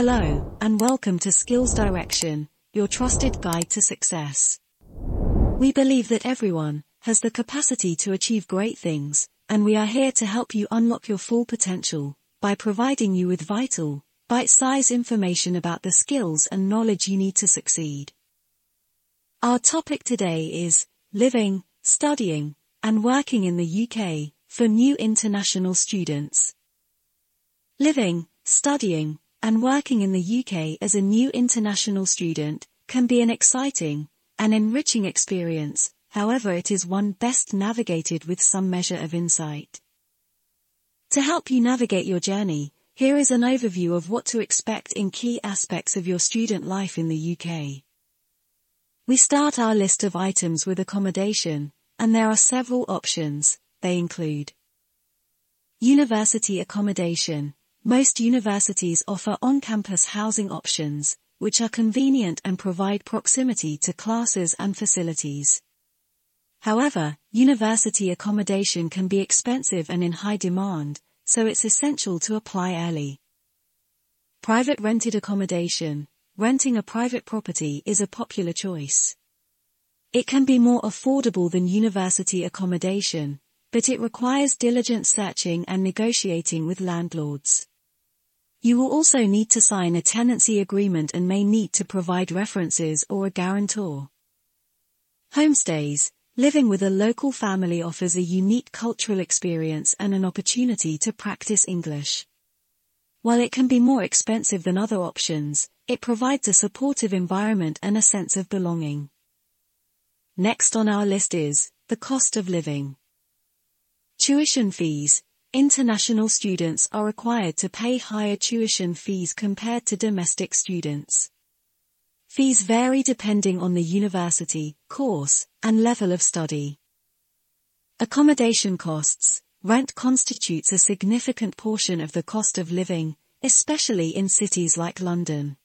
Hello, and welcome to Skills Direction, your trusted guide to success. We believe that everyone has the capacity to achieve great things, and we are here to help you unlock your full potential by providing you with vital, bite-sized information about the skills and knowledge you need to succeed. Our topic today is living, studying, and working in the UK for new international students. Living, studying, and working in the UK as a new international student can be an exciting and enriching experience, however it is one best navigated with some measure of insight. To help you navigate your journey, here is an overview of what to expect in key aspects of your student life in the UK. We start our list of items with accommodation, and there are several options, they include University accommodation. Most universities offer on-campus housing options, which are convenient and provide proximity to classes and facilities. However, university accommodation can be expensive and in high demand, so it's essential to apply early. Private rented accommodation. Renting a private property is a popular choice. It can be more affordable than university accommodation, but it requires diligent searching and negotiating with landlords. You will also need to sign a tenancy agreement and may need to provide references or a guarantor. Homestays, living with a local family offers a unique cultural experience and an opportunity to practice English. While it can be more expensive than other options, it provides a supportive environment and a sense of belonging. Next on our list is the cost of living. Tuition fees. International students are required to pay higher tuition fees compared to domestic students. Fees vary depending on the university, course, and level of study. Accommodation costs. Rent constitutes a significant portion of the cost of living, especially in cities like London.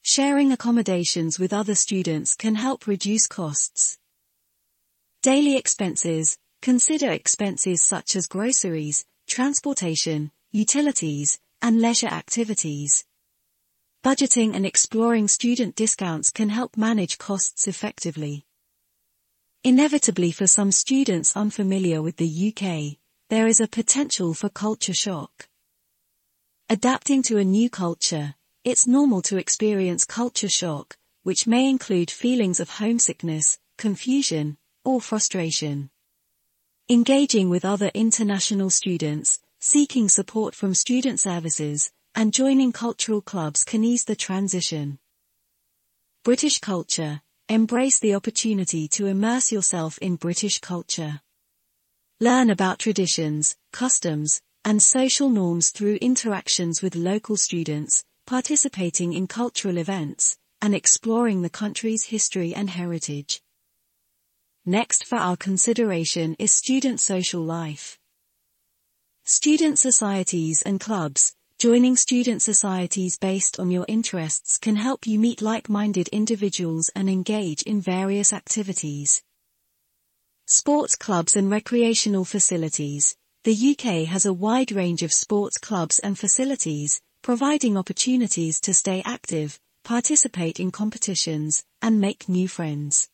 Sharing accommodations with other students can help reduce costs. Daily expenses. Consider expenses such as groceries, transportation, utilities, and leisure activities. Budgeting and exploring student discounts can help manage costs effectively. Inevitably for some students unfamiliar with the UK, there is a potential for culture shock. Adapting to a new culture, it's normal to experience culture shock, which may include feelings of homesickness, confusion, or frustration. Engaging with other international students, seeking support from student services, and joining cultural clubs can ease the transition. British culture. Embrace the opportunity to immerse yourself in British culture. Learn about traditions, customs, and social norms through interactions with local students, participating in cultural events, and exploring the country's history and heritage. Next for our consideration is student social life. Student societies and clubs, joining student societies based on your interests can help you meet like-minded individuals and engage in various activities. Sports clubs and recreational facilities. The UK has a wide range of sports clubs and facilities, providing opportunities to stay active, participate in competitions, and make new friends.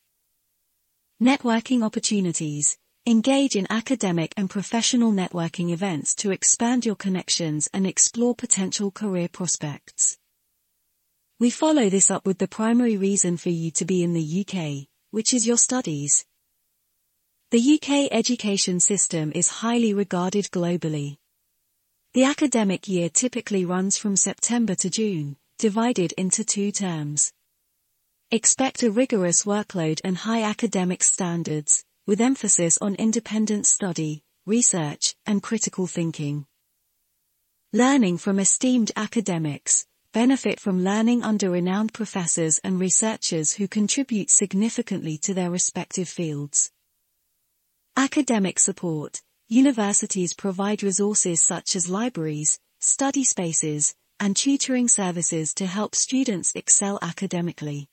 Networking opportunities. Engage in academic and professional networking events to expand your connections and explore potential career prospects. We follow this up with the primary reason for you to be in the UK, which is your studies. The UK education system is highly regarded globally. The academic year typically runs from September to June, divided into two terms. Expect a rigorous workload and high academic standards, with emphasis on independent study, research, and critical thinking. Learning from esteemed academics, benefit from learning under renowned professors and researchers who contribute significantly to their respective fields. Academic support. Universities provide resources such as libraries, study spaces, and tutoring services to help students excel academically.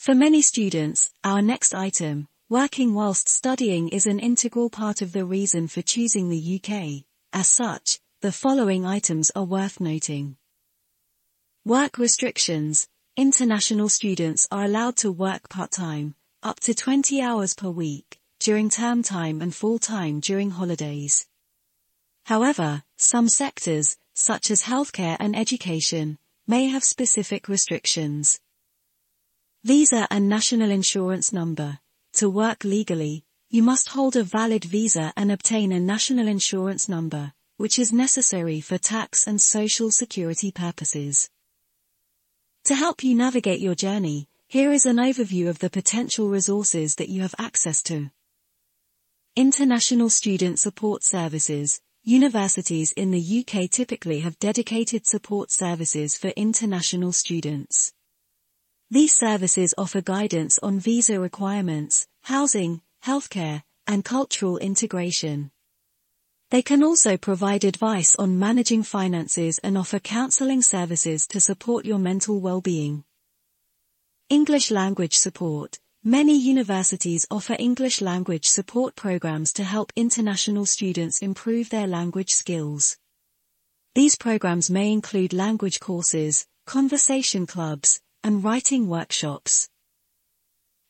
For many students, our next item, working whilst studying is an integral part of the reason for choosing the UK. As such, the following items are worth noting. Work restrictions. International students are allowed to work part-time, up to 20 hours per week, during term time and full-time during holidays. However, some sectors, such as healthcare and education, may have specific restrictions. Visa and national insurance number. To work legally, you must hold a valid visa and obtain a national insurance number, which is necessary for tax and social security purposes. To help you navigate your journey, here is an overview of the potential resources that you have access to. International Student Support Services, Universities in the UK typically have dedicated support services for international students. These services offer guidance on visa requirements, housing, healthcare, and cultural integration. They can also provide advice on managing finances and offer counseling services to support your mental well-being. English language support, Many universities offer English language support programs to help international students improve their language skills. These programs may include language courses, conversation clubs, and writing workshops.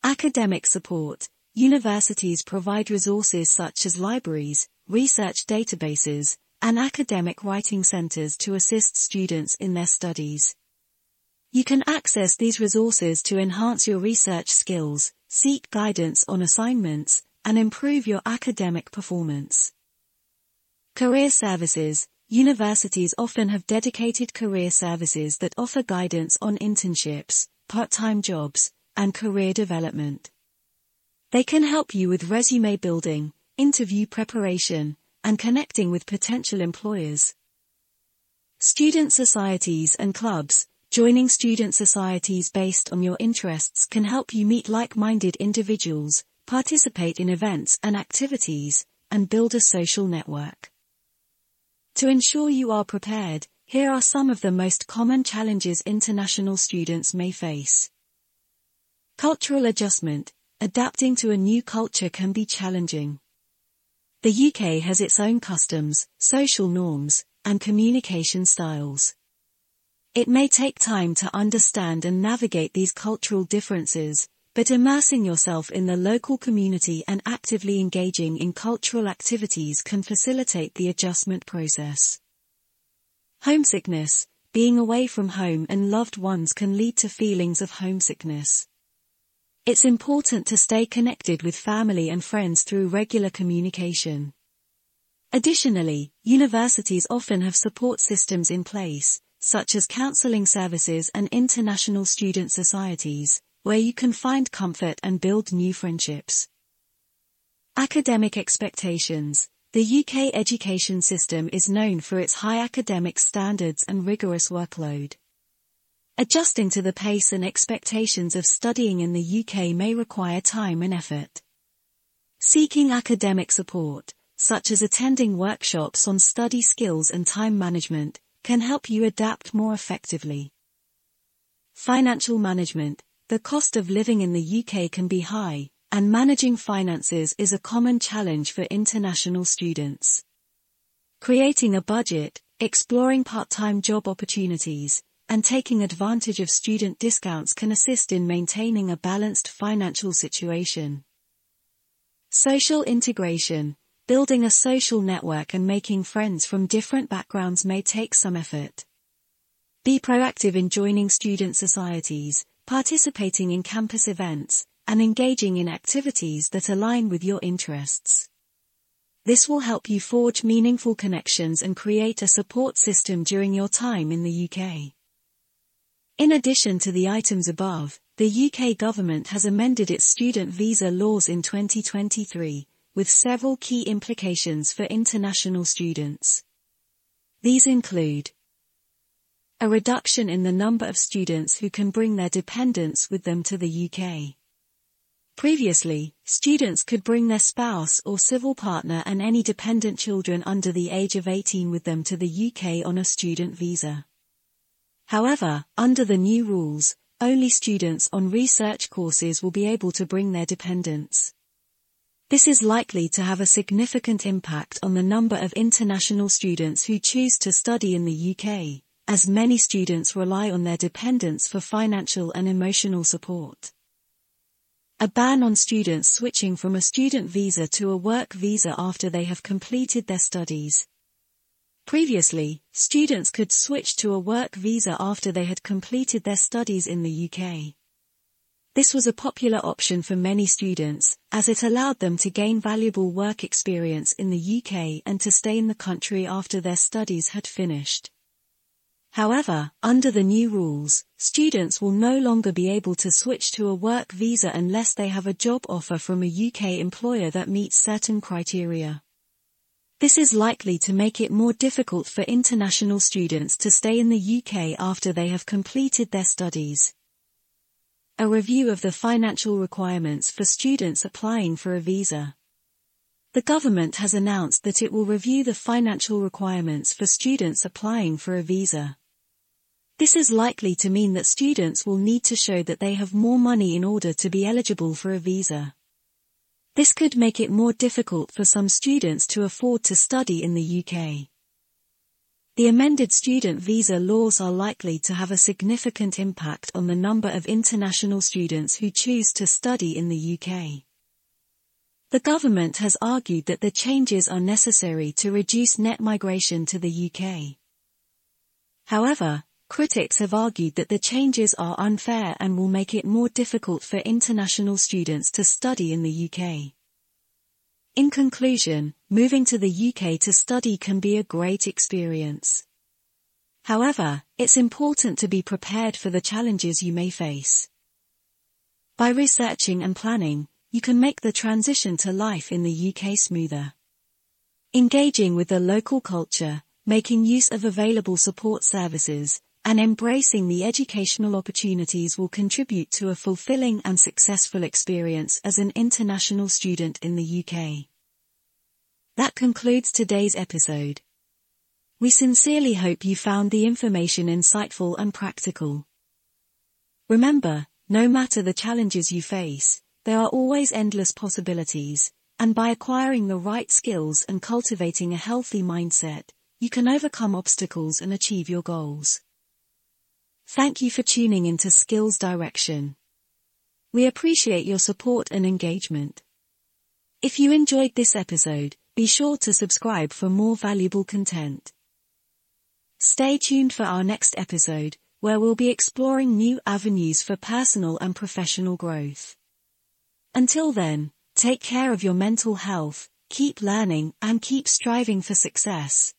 Academic support. Universities provide resources such as libraries, research databases, and academic writing centers to assist students in their studies. You can access these resources to enhance your research skills, seek guidance on assignments, and improve your academic performance. Career Services Universities often have dedicated career services that offer guidance on internships, part-time jobs, and career development. They can help you with resume building, interview preparation, and connecting with potential employers. Student societies and clubs Joining student societies based on your interests can help you meet like-minded individuals, participate in events and activities, and build a social network. To ensure you are prepared, here are some of the most common challenges international students may face. Cultural adjustment. Adapting to a new culture can be challenging. The UK has its own customs, social norms, and communication styles. It may take time to understand and navigate these cultural differences, but immersing yourself in the local community and actively engaging in cultural activities can facilitate the adjustment process. Homesickness, being away from home and loved ones can lead to feelings of homesickness. It's important to stay connected with family and friends through regular communication. Additionally, universities often have support systems in place, such as counseling services and international student societies, where you can find comfort and build new friendships. Academic expectations. The UK education system is known for its high academic standards and rigorous workload. Adjusting to the pace and expectations of studying in the UK may require time and effort. Seeking academic support, such as attending workshops on study skills and time management, can help you adapt more effectively. Financial management. The cost of living in the UK can be high, and managing finances is a common challenge for international students. Creating a budget, exploring part-time job opportunities, and taking advantage of student discounts can assist in maintaining a balanced financial situation. Social integration. Building a social network and making friends from different backgrounds may take some effort. Be proactive in joining student societies, participating in campus events, and engaging in activities that align with your interests. This will help you forge meaningful connections and create a support system during your time in the UK. In addition to the items above, the UK government has amended its student visa laws in 2023, with several key implications for international students. These include a reduction in the number of students who can bring their dependents with them to the UK. Previously, students could bring their spouse or civil partner and any dependent children under the age of 18 with them to the UK on a student visa. However, under the new rules, only students on research courses will be able to bring their dependents. This is likely to have a significant impact on the number of international students who choose to study in the UK, as many students rely on their dependents for financial and emotional support. A ban on students switching from a student visa to a work visa after they have completed their studies. Previously, students could switch to a work visa after they had completed their studies in the UK. This was a popular option for many students, as it allowed them to gain valuable work experience in the UK and to stay in the country after their studies had finished. However, under the new rules, students will no longer be able to switch to a work visa unless they have a job offer from a UK employer that meets certain criteria. This is likely to make it more difficult for international students to stay in the UK after they have completed their studies. A review of the financial requirements for students applying for a visa. The government has announced that it will review the financial requirements for students applying for a visa. This is likely to mean that students will need to show that they have more money in order to be eligible for a visa. This could make it more difficult for some students to afford to study in the UK. The amended student visa laws are likely to have a significant impact on the number of international students who choose to study in the UK. The government has argued that the changes are necessary to reduce net migration to the UK. However, critics have argued that the changes are unfair and will make it more difficult for international students to study in the UK. In conclusion, moving to the UK to study can be a great experience. However, it's important to be prepared for the challenges you may face. By researching and planning, you can make the transition to life in the UK smoother. Engaging with the local culture, making use of available support services, and embracing the educational opportunities will contribute to a fulfilling and successful experience as an international student in the UK. That concludes today's episode. We sincerely hope you found the information insightful and practical. Remember, no matter the challenges you face, there are always endless possibilities, and by acquiring the right skills and cultivating a healthy mindset, you can overcome obstacles and achieve your goals. Thank you for tuning into Skills Direction. We appreciate your support and engagement. If you enjoyed this episode, be sure to subscribe for more valuable content. Stay tuned for our next episode, where we'll be exploring new avenues for personal and professional growth. Until then, take care of your mental health, keep learning, and keep striving for success.